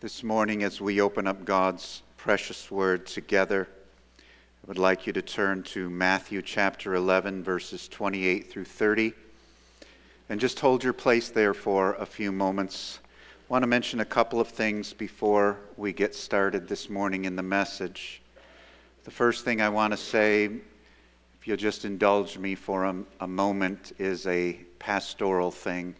This morning, as we open up God's precious word together, I would like you to turn to Matthew chapter 11, verses 28 through 30, and just hold your place there for a few moments. I want to mention a couple of things before we get started this morning in the message. The first thing I want to say, if you'll just indulge me for a, a moment, is a pastoral thing.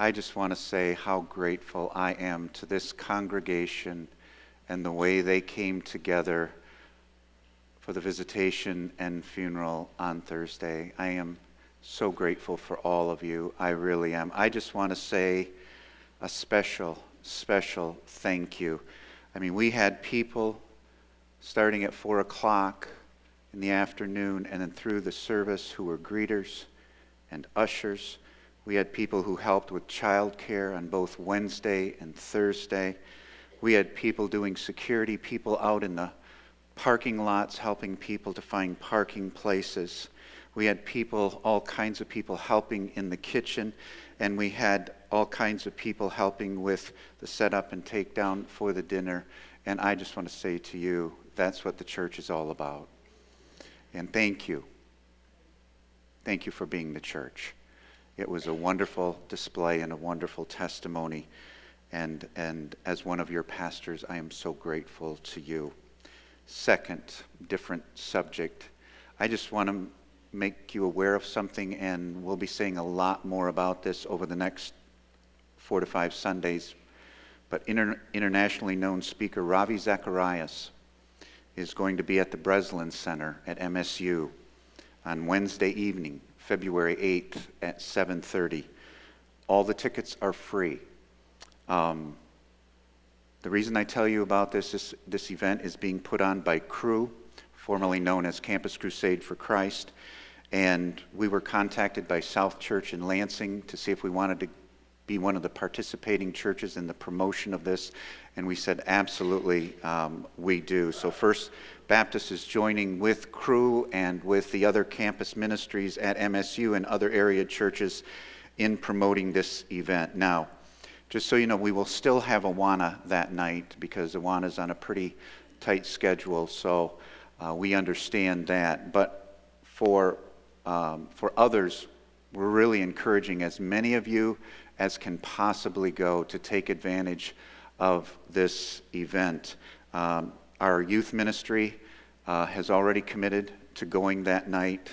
I just want to say how grateful I am to this congregation and the way they came together for the visitation and funeral on Thursday. I am so grateful for all of you. I really am. I just want to say a special, special thank you. I mean, we had people starting at 4 o'clock in the afternoon and then through the service who were greeters and ushers we had people who helped with childcare on both Wednesday and Thursday. We had people doing security, people out in the parking lots helping people to find parking places. We had people, all kinds of people helping in the kitchen, and we had all kinds of people helping with the setup and takedown for the dinner. And I just want to say to you, that's what the church is all about. And thank you. Thank you for being the church. It was a wonderful display and a wonderful testimony. And, and as one of your pastors, I am so grateful to you. Second, different subject. I just want to make you aware of something, and we'll be saying a lot more about this over the next four to five Sundays. But inter- internationally known speaker Ravi Zacharias is going to be at the Breslin Center at MSU on Wednesday evening February 8th at 7:30. All the tickets are free. Um, the reason I tell you about this, this, this event is being put on by Cru, formerly known as Campus Crusade for Christ. And we were contacted by South Church in Lansing to see if we wanted to be one of the participating churches in the promotion of this. And we said, absolutely, um, we do. So, First Baptist is joining with Cru and with the other campus ministries at MSU and other area churches in promoting this event. Now, just so you know, we will still have Awana that night because Awana is on a pretty tight schedule, so uh, we understand that. But for, um, for others, we're really encouraging as many of you as can possibly go to take advantage of this event. Um, our youth ministry uh, has already committed to going that night.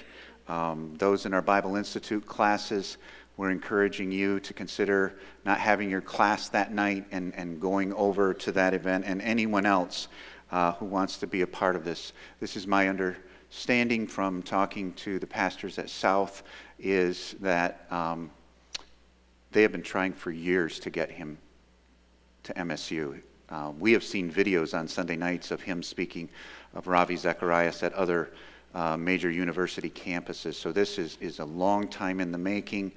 Um, those in our Bible Institute classes, we're encouraging you to consider not having your class that night and, and going over to that event, and anyone else uh, who wants to be a part of this. This is my understanding from talking to the pastors at South, is that um, they have been trying for years to get him to MSU. Uh, we have seen videos on Sunday nights of him speaking of Ravi Zacharias at other uh, major university campuses. So this is, is a long time in the making.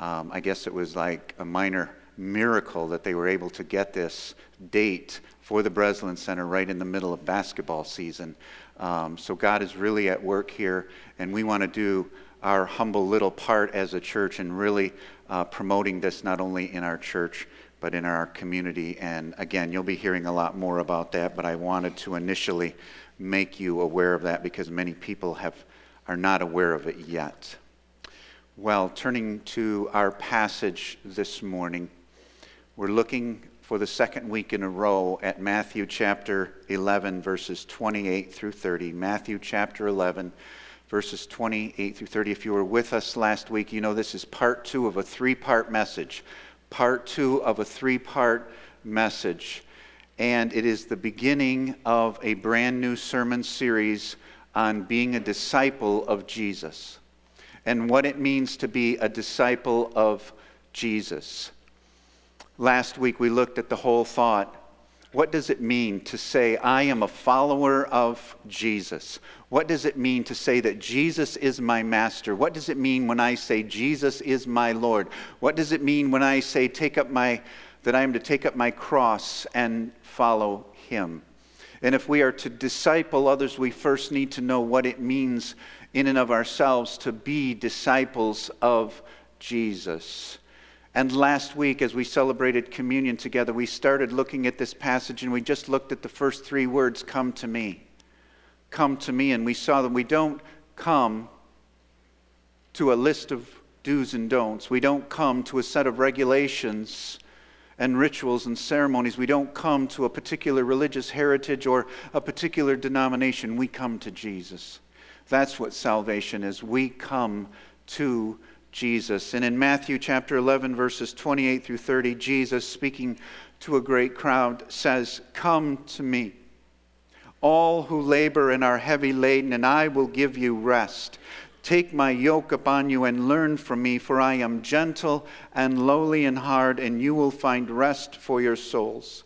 Um, I guess it was like a minor miracle that they were able to get this date for the Breslin Center right in the middle of basketball season. Um, so God is really at work here, and we want to do our humble little part as a church in really uh, promoting this not only in our church but in our community. And again, you'll be hearing a lot more about that, but I wanted to initially make you aware of that because many people have, are not aware of it yet. Well, turning to our passage this morning, we're looking for the second week in a row at Matthew chapter 11, verses 28 through 30. Matthew chapter 11, verses 28 through 30. If you were with us last week, you know this is part two of a three part message part two of a three part message. And it is the beginning of a brand new sermon series on being a disciple of Jesus and what it means to be a disciple of Jesus. Last week we looked at the whole thought what does it mean to say, I am a follower of Jesus? What does it mean to say that Jesus is my master? What does it mean when I say Jesus is my Lord? What does it mean when I say take up my that I am to take up my cross and follow him? And if we are to disciple others, we first need to know what it means in and of ourselves to be disciples of Jesus. And last week, as we celebrated communion together, we started looking at this passage and we just looked at the first three words come to me. Come to me. And we saw that we don't come to a list of do's and don'ts. We don't come to a set of regulations and rituals and ceremonies. We don't come to a particular religious heritage or a particular denomination. We come to Jesus. That's what salvation is. We come to Jesus. And in Matthew chapter 11, verses 28 through 30, Jesus, speaking to a great crowd, says, Come to me, all who labor and are heavy laden, and I will give you rest. Take my yoke upon you and learn from me, for I am gentle and lowly in heart, and you will find rest for your souls.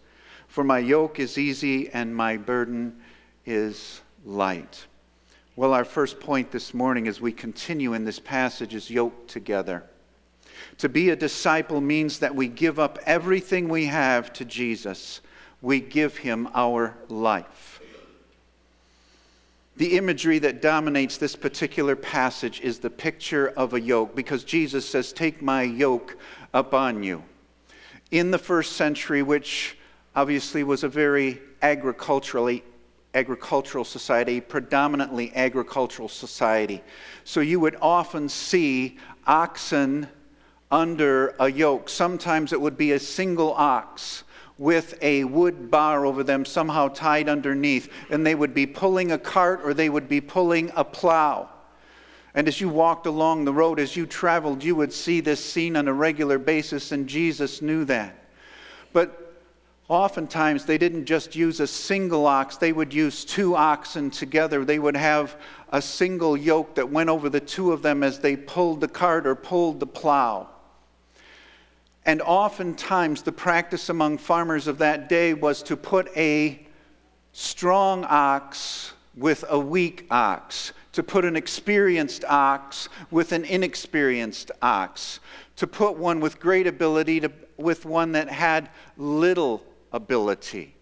For my yoke is easy and my burden is light. Well, our first point this morning as we continue in this passage is yoked together. To be a disciple means that we give up everything we have to Jesus, we give him our life. The imagery that dominates this particular passage is the picture of a yoke because Jesus says, Take my yoke upon you. In the first century, which obviously was a very agriculturally agricultural society, predominantly agricultural society. So you would often see oxen under a yoke. Sometimes it would be a single ox with a wood bar over them, somehow tied underneath, and they would be pulling a cart or they would be pulling a plow. And as you walked along the road, as you traveled, you would see this scene on a regular basis, and Jesus knew that. But Oftentimes, they didn't just use a single ox, they would use two oxen together. They would have a single yoke that went over the two of them as they pulled the cart or pulled the plow. And oftentimes, the practice among farmers of that day was to put a strong ox with a weak ox, to put an experienced ox with an inexperienced ox, to put one with great ability to, with one that had little ability.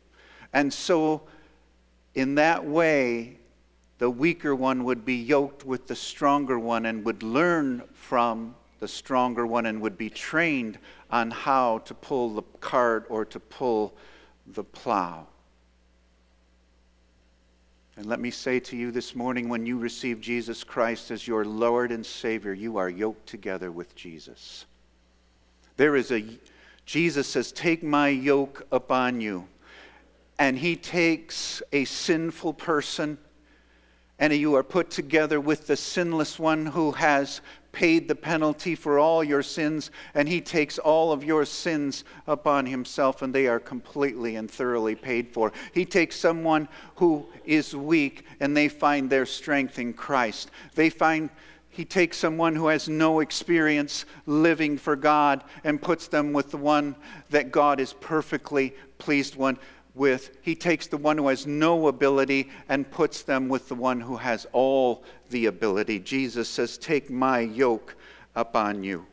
And so, in that way, the weaker one would be yoked with the stronger one and would learn from the stronger one and would be trained on how to pull the cart or to pull the plow. And let me say to you this morning when you receive Jesus Christ as your Lord and Savior, you are yoked together with Jesus. There is a Jesus says, Take my yoke upon you. And he takes a sinful person and you are put together with the sinless one who has paid the penalty for all your sins, and he takes all of your sins upon himself, and they are completely and thoroughly paid for. He takes someone who is weak, and they find their strength in Christ. They find he takes someone who has no experience living for God and puts them with the one that God is perfectly pleased one with. He takes the one who has no ability and puts them with the one who has all the ability. Jesus says, Take my yoke upon you.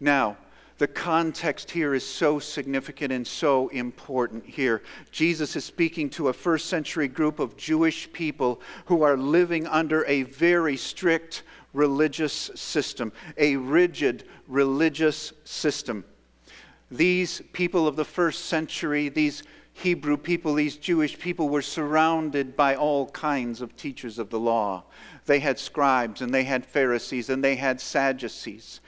Now, the context here is so significant and so important here. Jesus is speaking to a first century group of Jewish people who are living under a very strict religious system, a rigid religious system. These people of the first century, these Hebrew people, these Jewish people, were surrounded by all kinds of teachers of the law. They had scribes and they had Pharisees and they had Sadducees.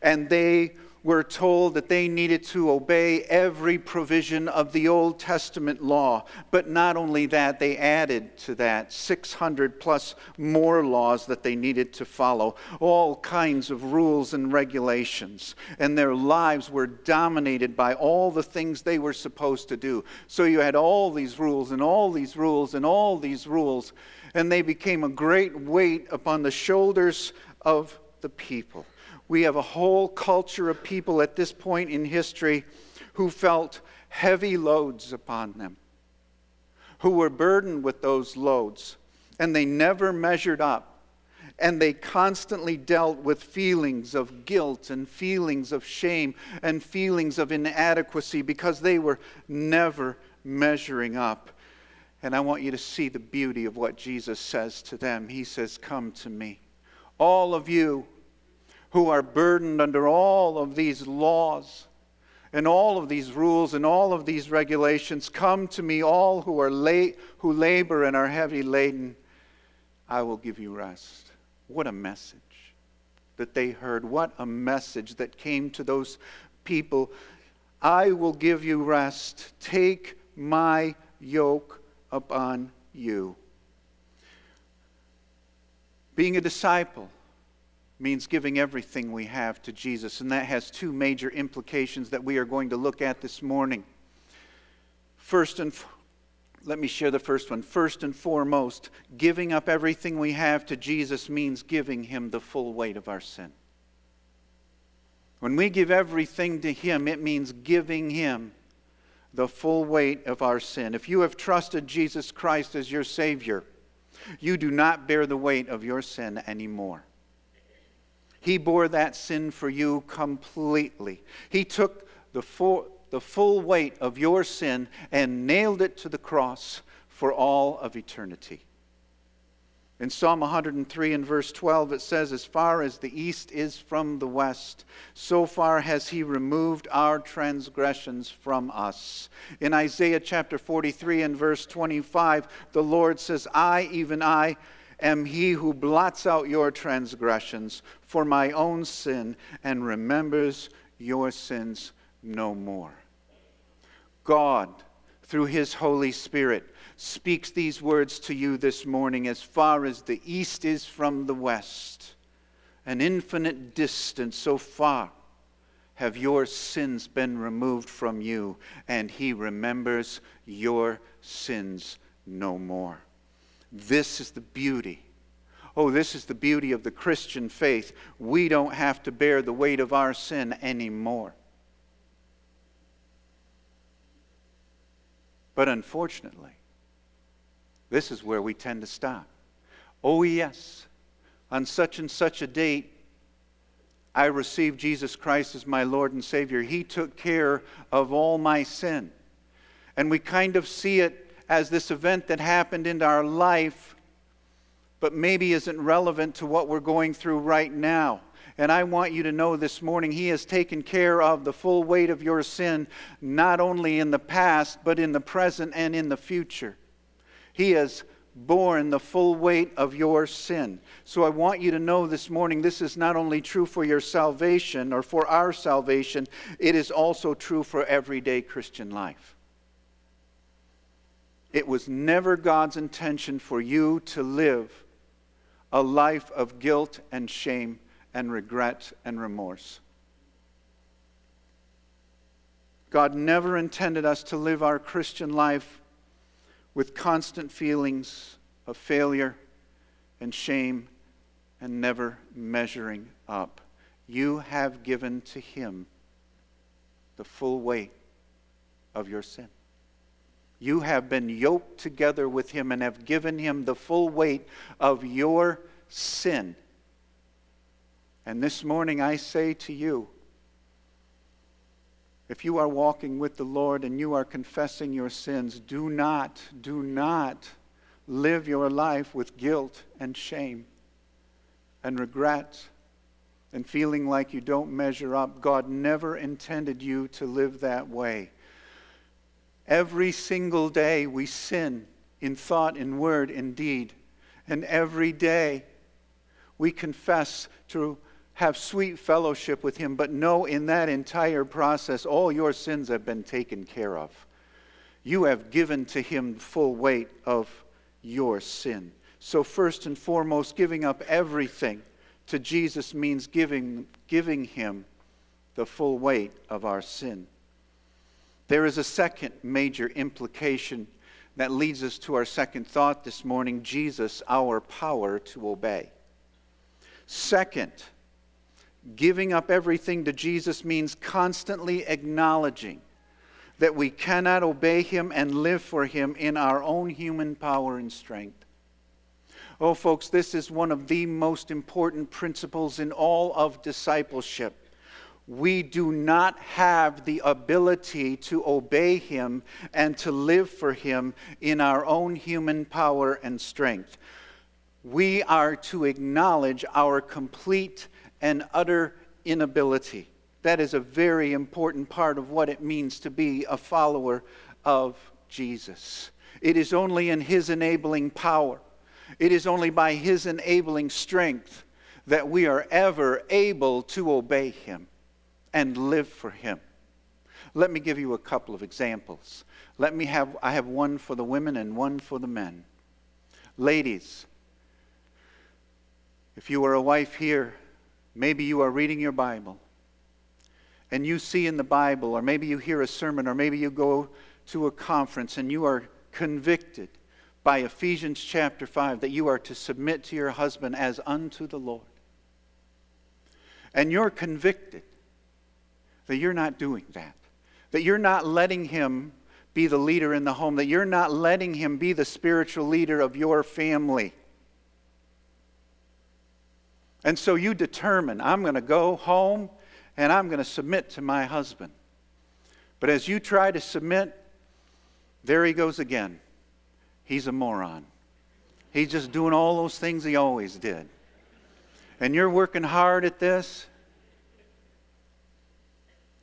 And they were told that they needed to obey every provision of the Old Testament law. But not only that, they added to that 600 plus more laws that they needed to follow, all kinds of rules and regulations. And their lives were dominated by all the things they were supposed to do. So you had all these rules and all these rules and all these rules, and they became a great weight upon the shoulders of the people we have a whole culture of people at this point in history who felt heavy loads upon them, who were burdened with those loads, and they never measured up. And they constantly dealt with feelings of guilt and feelings of shame and feelings of inadequacy because they were never measuring up. And I want you to see the beauty of what Jesus says to them. He says, Come to me. All of you who are burdened under all of these laws and all of these rules and all of these regulations. Come to me, all who are late, who labor and are heavy laden. I will give you rest. What a message that they heard. What a message that came to those people. I will give you rest. Take my yoke upon you. Being a disciple means giving everything we have to Jesus, and that has two major implications that we are going to look at this morning. First and let me share the first one. First and foremost, giving up everything we have to Jesus means giving him the full weight of our sin. When we give everything to him, it means giving him the full weight of our sin. If you have trusted Jesus Christ as your Savior, you do not bear the weight of your sin anymore. He bore that sin for you completely. He took the full, the full weight of your sin and nailed it to the cross for all of eternity. In Psalm 103 and verse 12, it says, As far as the east is from the west, so far has he removed our transgressions from us. In Isaiah chapter 43 and verse 25, the Lord says, I, even I, am he who blots out your transgressions for my own sin and remembers your sins no more. God, through his Holy Spirit, speaks these words to you this morning as far as the east is from the west, an infinite distance so far have your sins been removed from you, and he remembers your sins no more. This is the beauty. Oh, this is the beauty of the Christian faith. We don't have to bear the weight of our sin anymore. But unfortunately, this is where we tend to stop. Oh, yes, on such and such a date, I received Jesus Christ as my Lord and Savior. He took care of all my sin. And we kind of see it as this event that happened in our life, but maybe isn't relevant to what we're going through right now. And I want you to know this morning, He has taken care of the full weight of your sin, not only in the past, but in the present and in the future. He has borne the full weight of your sin. So I want you to know this morning this is not only true for your salvation or for our salvation, it is also true for everyday Christian life. It was never God's intention for you to live a life of guilt and shame and regret and remorse. God never intended us to live our Christian life with constant feelings of failure and shame and never measuring up. You have given to him the full weight of your sin. You have been yoked together with him and have given him the full weight of your sin. And this morning I say to you, if you are walking with the Lord and you are confessing your sins, do not, do not live your life with guilt and shame and regret and feeling like you don't measure up. God never intended you to live that way. Every single day we sin in thought, in word, in deed. And every day we confess to have sweet fellowship with Him, but know in that entire process, all your sins have been taken care of. You have given to Him full weight of your sin. So, first and foremost, giving up everything to Jesus means giving, giving Him the full weight of our sin. There is a second major implication that leads us to our second thought this morning Jesus, our power to obey. Second, Giving up everything to Jesus means constantly acknowledging that we cannot obey Him and live for Him in our own human power and strength. Oh, folks, this is one of the most important principles in all of discipleship. We do not have the ability to obey Him and to live for Him in our own human power and strength. We are to acknowledge our complete and utter inability. That is a very important part of what it means to be a follower of Jesus. It is only in His enabling power, it is only by His enabling strength that we are ever able to obey Him and live for Him. Let me give you a couple of examples. Let me have, I have one for the women and one for the men. Ladies, if you are a wife here, maybe you are reading your Bible and you see in the Bible, or maybe you hear a sermon, or maybe you go to a conference and you are convicted by Ephesians chapter 5 that you are to submit to your husband as unto the Lord. And you're convicted that you're not doing that, that you're not letting him be the leader in the home, that you're not letting him be the spiritual leader of your family. And so you determine, I'm going to go home and I'm going to submit to my husband. But as you try to submit, there he goes again. He's a moron. He's just doing all those things he always did. And you're working hard at this,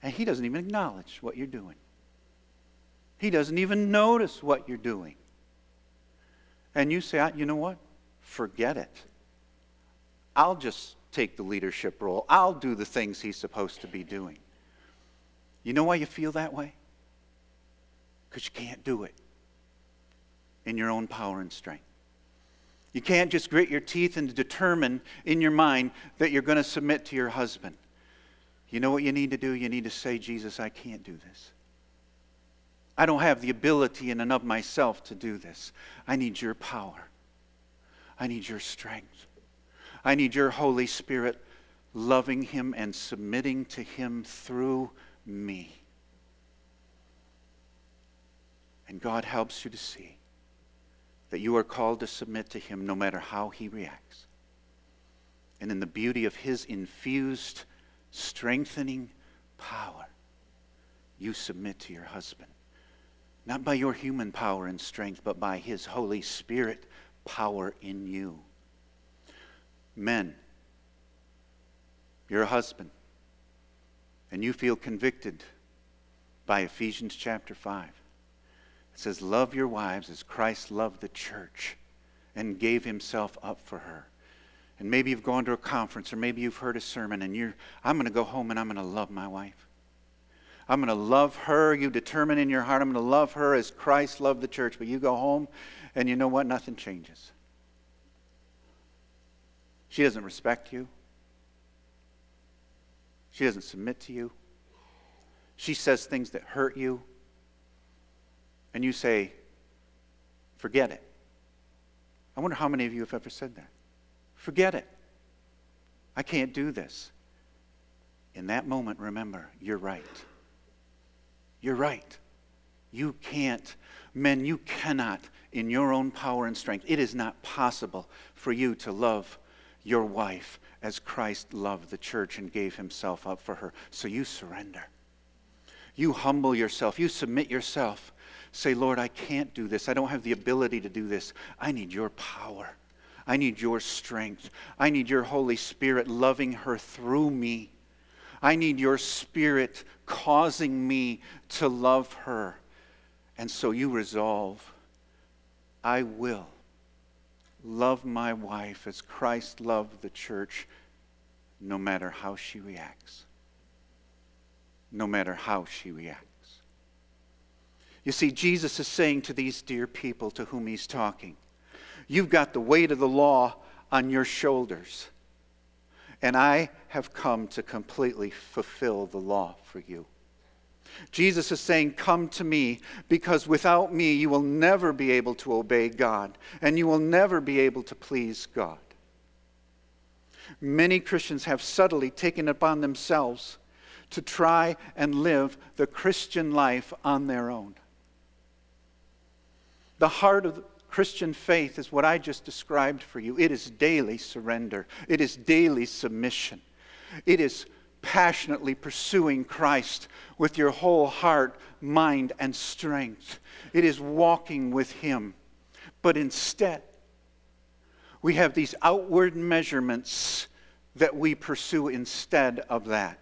and he doesn't even acknowledge what you're doing. He doesn't even notice what you're doing. And you say, you know what? Forget it. I'll just take the leadership role. I'll do the things he's supposed to be doing. You know why you feel that way? Because you can't do it in your own power and strength. You can't just grit your teeth and determine in your mind that you're going to submit to your husband. You know what you need to do? You need to say, Jesus, I can't do this. I don't have the ability in and of myself to do this. I need your power. I need your strength. I need your Holy Spirit loving him and submitting to him through me. And God helps you to see that you are called to submit to him no matter how he reacts. And in the beauty of his infused, strengthening power, you submit to your husband. Not by your human power and strength, but by his Holy Spirit power in you. Men, you're a husband, and you feel convicted by Ephesians chapter 5. It says, Love your wives as Christ loved the church and gave himself up for her. And maybe you've gone to a conference or maybe you've heard a sermon and you're, I'm going to go home and I'm going to love my wife. I'm going to love her. You determine in your heart, I'm going to love her as Christ loved the church. But you go home and you know what? Nothing changes. She doesn't respect you. She doesn't submit to you. She says things that hurt you. And you say, forget it. I wonder how many of you have ever said that. Forget it. I can't do this. In that moment, remember, you're right. You're right. You can't. Men, you cannot, in your own power and strength, it is not possible for you to love your wife as Christ loved the church and gave himself up for her. So you surrender. You humble yourself. You submit yourself. Say, Lord, I can't do this. I don't have the ability to do this. I need your power. I need your strength. I need your Holy Spirit loving her through me. I need your Spirit causing me to love her. And so you resolve, I will love my wife as Christ loved the church, no matter how she reacts. No matter how she reacts. You see, Jesus is saying to these dear people to whom he's talking, You've got the weight of the law on your shoulders, and I have come to completely fulfill the law for you. Jesus is saying, Come to me, because without me, you will never be able to obey God, and you will never be able to please God. Many Christians have subtly taken upon themselves to try and live the Christian life on their own. The heart of Christian faith is what I just described for you. It is daily surrender, it is daily submission, it is passionately pursuing Christ with your whole heart, mind, and strength. It is walking with Him. But instead, we have these outward measurements that we pursue instead of that.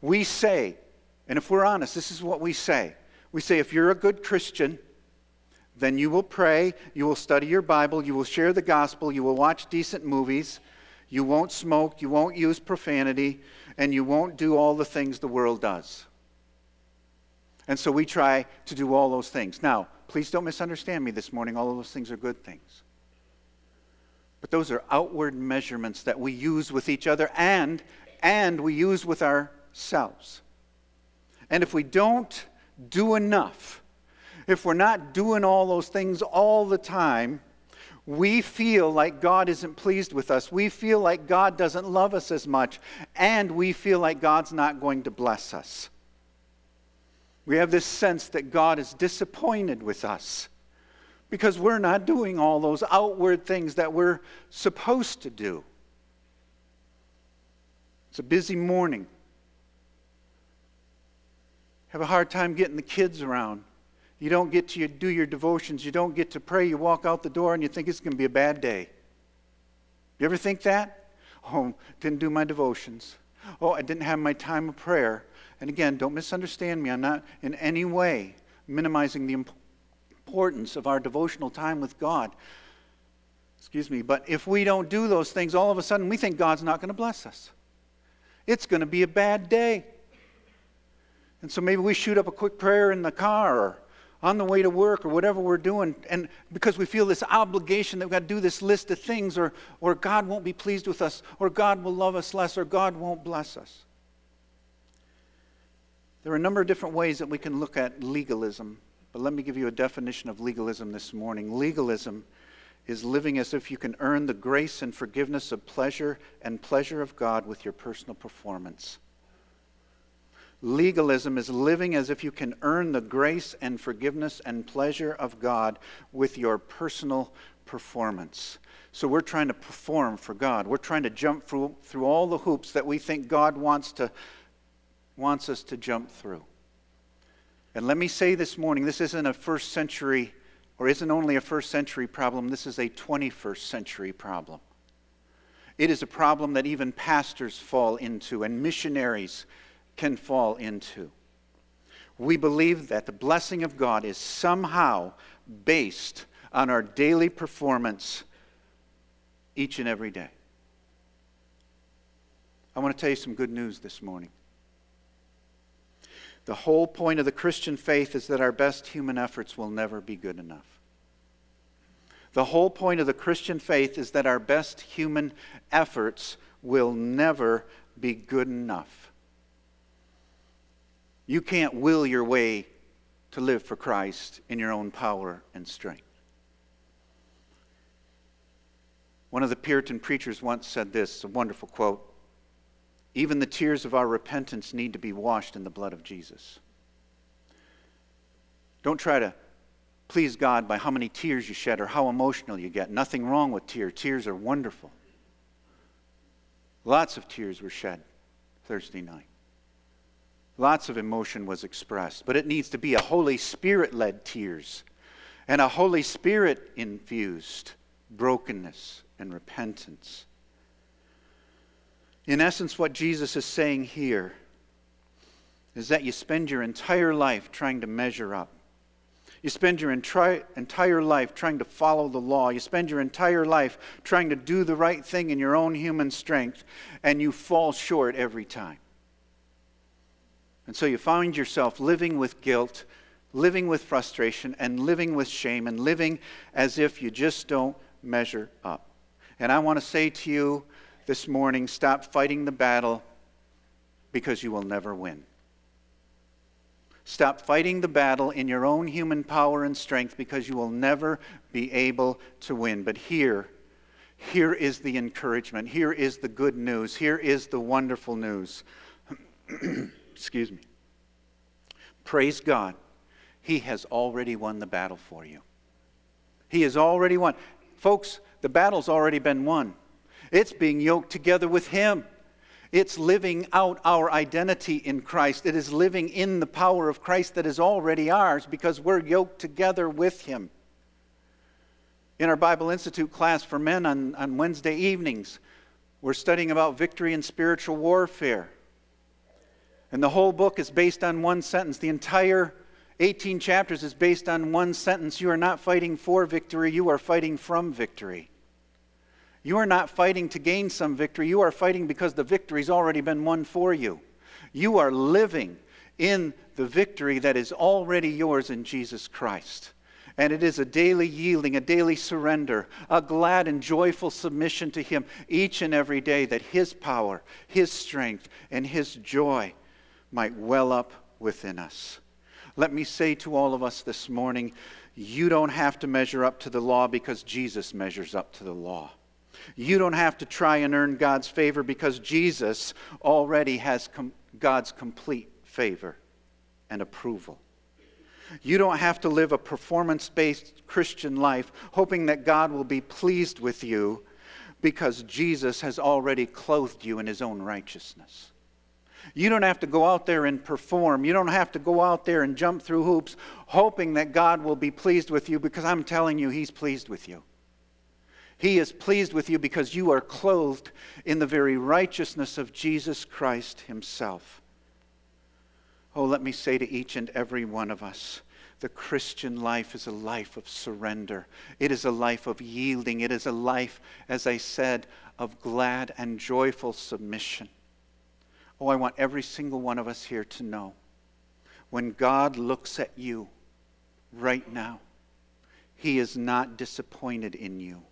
We say, and if we're honest, this is what we say. We say, if you're a good Christian, then you will pray, you will study your Bible, you will share the gospel, you will watch decent movies, you won't smoke, you won't use profanity, and you won't do all the things the world does. And so we try to do all those things. Now, please don't misunderstand me this morning. All of those things are good things. But those are outward measurements that we use with each other and, and we use with ourselves. And if we don't do enough, if we're not doing all those things all the time, we feel like God isn't pleased with us. We feel like God doesn't love us as much. And we feel like God's not going to bless us. We have this sense that God is disappointed with us because we're not doing all those outward things that we're supposed to do. It's a busy morning. Have a hard time getting the kids around. You don't get to do your devotions. You don't get to pray. You walk out the door and you think it's going to be a bad day. You ever think that? Oh, didn't do my devotions. Oh, I didn't have my time of prayer. And again, don't misunderstand me. I'm not in any way minimizing the importance of our devotional time with God. Excuse me. But if we don't do those things, all of a sudden we think God's not going to bless us. It's going to be a bad day. And so maybe we shoot up a quick prayer in the car or on the way to work or whatever we're doing, and because we feel this obligation that we've got to do this list of things, or, or God won't be pleased with us, or God will love us less, or God won't bless us. There are a number of different ways that we can look at legalism, but let me give you a definition of legalism this morning. Legalism is living as if you can earn the grace and forgiveness of pleasure and pleasure of God with your personal performance. Legalism is living as if you can earn the grace and forgiveness and pleasure of God with your personal performance. So we're trying to perform for God. We're trying to jump through, through all the hoops that we think God wants, to, wants us to jump through. And let me say this morning this isn't a first century, or isn't only a first century problem, this is a 21st century problem. It is a problem that even pastors fall into and missionaries can fall into. We believe that the blessing of God is somehow based on our daily performance each and every day. I want to tell you some good news this morning. The whole point of the Christian faith is that our best human efforts will never be good enough. The whole point of the Christian faith is that our best human efforts will never be good enough. You can't will your way to live for Christ in your own power and strength. One of the Puritan preachers once said this a wonderful quote Even the tears of our repentance need to be washed in the blood of Jesus. Don't try to please God by how many tears you shed or how emotional you get. Nothing wrong with tears. Tears are wonderful. Lots of tears were shed Thursday night. Lots of emotion was expressed, but it needs to be a Holy Spirit led tears and a Holy Spirit infused brokenness and repentance. In essence, what Jesus is saying here is that you spend your entire life trying to measure up. You spend your entire, entire life trying to follow the law. You spend your entire life trying to do the right thing in your own human strength, and you fall short every time. And so you find yourself living with guilt, living with frustration, and living with shame, and living as if you just don't measure up. And I want to say to you this morning stop fighting the battle because you will never win. Stop fighting the battle in your own human power and strength because you will never be able to win. But here, here is the encouragement. Here is the good news. Here is the wonderful news. Excuse me. Praise God. He has already won the battle for you. He has already won. Folks, the battle's already been won. It's being yoked together with Him. It's living out our identity in Christ. It is living in the power of Christ that is already ours because we're yoked together with Him. In our Bible Institute class for men on, on Wednesday evenings, We're studying about victory in spiritual warfare. And the whole book is based on one sentence. The entire 18 chapters is based on one sentence. You are not fighting for victory, you are fighting from victory. You are not fighting to gain some victory, you are fighting because the victory's already been won for you. You are living in the victory that is already yours in Jesus Christ. And it is a daily yielding, a daily surrender, a glad and joyful submission to Him each and every day that His power, His strength, and His joy might well up within us. Let me say to all of us this morning you don't have to measure up to the law because Jesus measures up to the law. You don't have to try and earn God's favor because Jesus already has com- God's complete favor and approval. You don't have to live a performance based Christian life hoping that God will be pleased with you because Jesus has already clothed you in his own righteousness. You don't have to go out there and perform. You don't have to go out there and jump through hoops hoping that God will be pleased with you because I'm telling you, he's pleased with you. He is pleased with you because you are clothed in the very righteousness of Jesus Christ Himself. Oh, let me say to each and every one of us the Christian life is a life of surrender. It is a life of yielding. It is a life, as I said, of glad and joyful submission. Oh, I want every single one of us here to know when God looks at you right now, He is not disappointed in you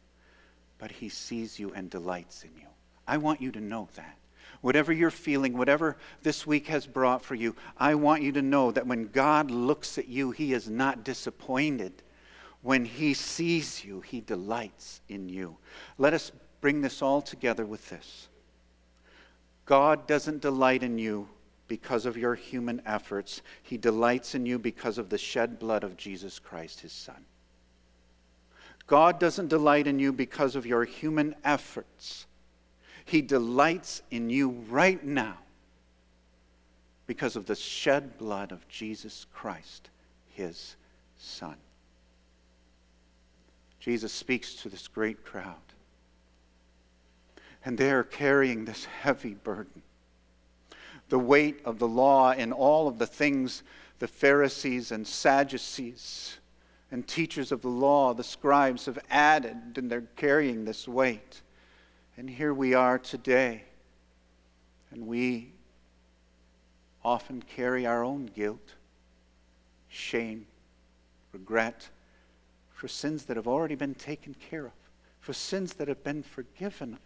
but He sees you and delights in you. I want you to know that. Whatever you're feeling, whatever this week has brought for you, I want you to know that when God looks at you, He is not disappointed. When He sees you, He delights in you. Let us bring this all together with this God doesn't delight in you because of your human efforts, He delights in you because of the shed blood of Jesus Christ, His Son. God doesn't delight in you because of your human efforts. He delights in you right now because of the shed blood of Jesus Christ, his Son. Jesus speaks to this great crowd, and they are carrying this heavy burden. The weight of the law and all of the things the Pharisees and Sadducees and teachers of the law, the scribes, have added, and they're carrying this weight. And here we are today, and we often carry our own guilt, shame, regret for sins that have already been taken care of, for sins that have been forgiven.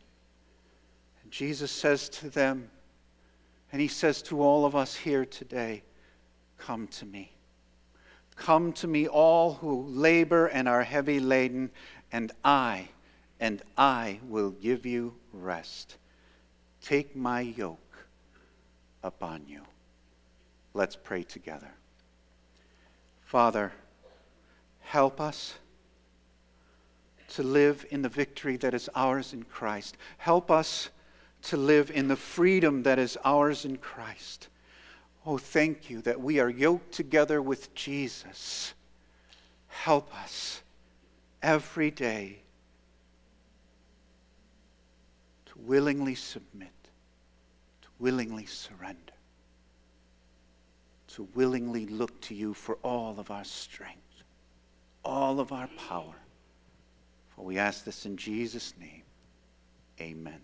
Jesus says to them, and he says to all of us here today, Come to me. Come to me, all who labor and are heavy laden, and I, and I will give you rest. Take my yoke upon you. Let's pray together. Father, help us to live in the victory that is ours in Christ. Help us to live in the freedom that is ours in Christ. Oh, thank you that we are yoked together with Jesus. Help us every day to willingly submit, to willingly surrender, to willingly look to you for all of our strength, all of our power. For we ask this in Jesus' name. Amen.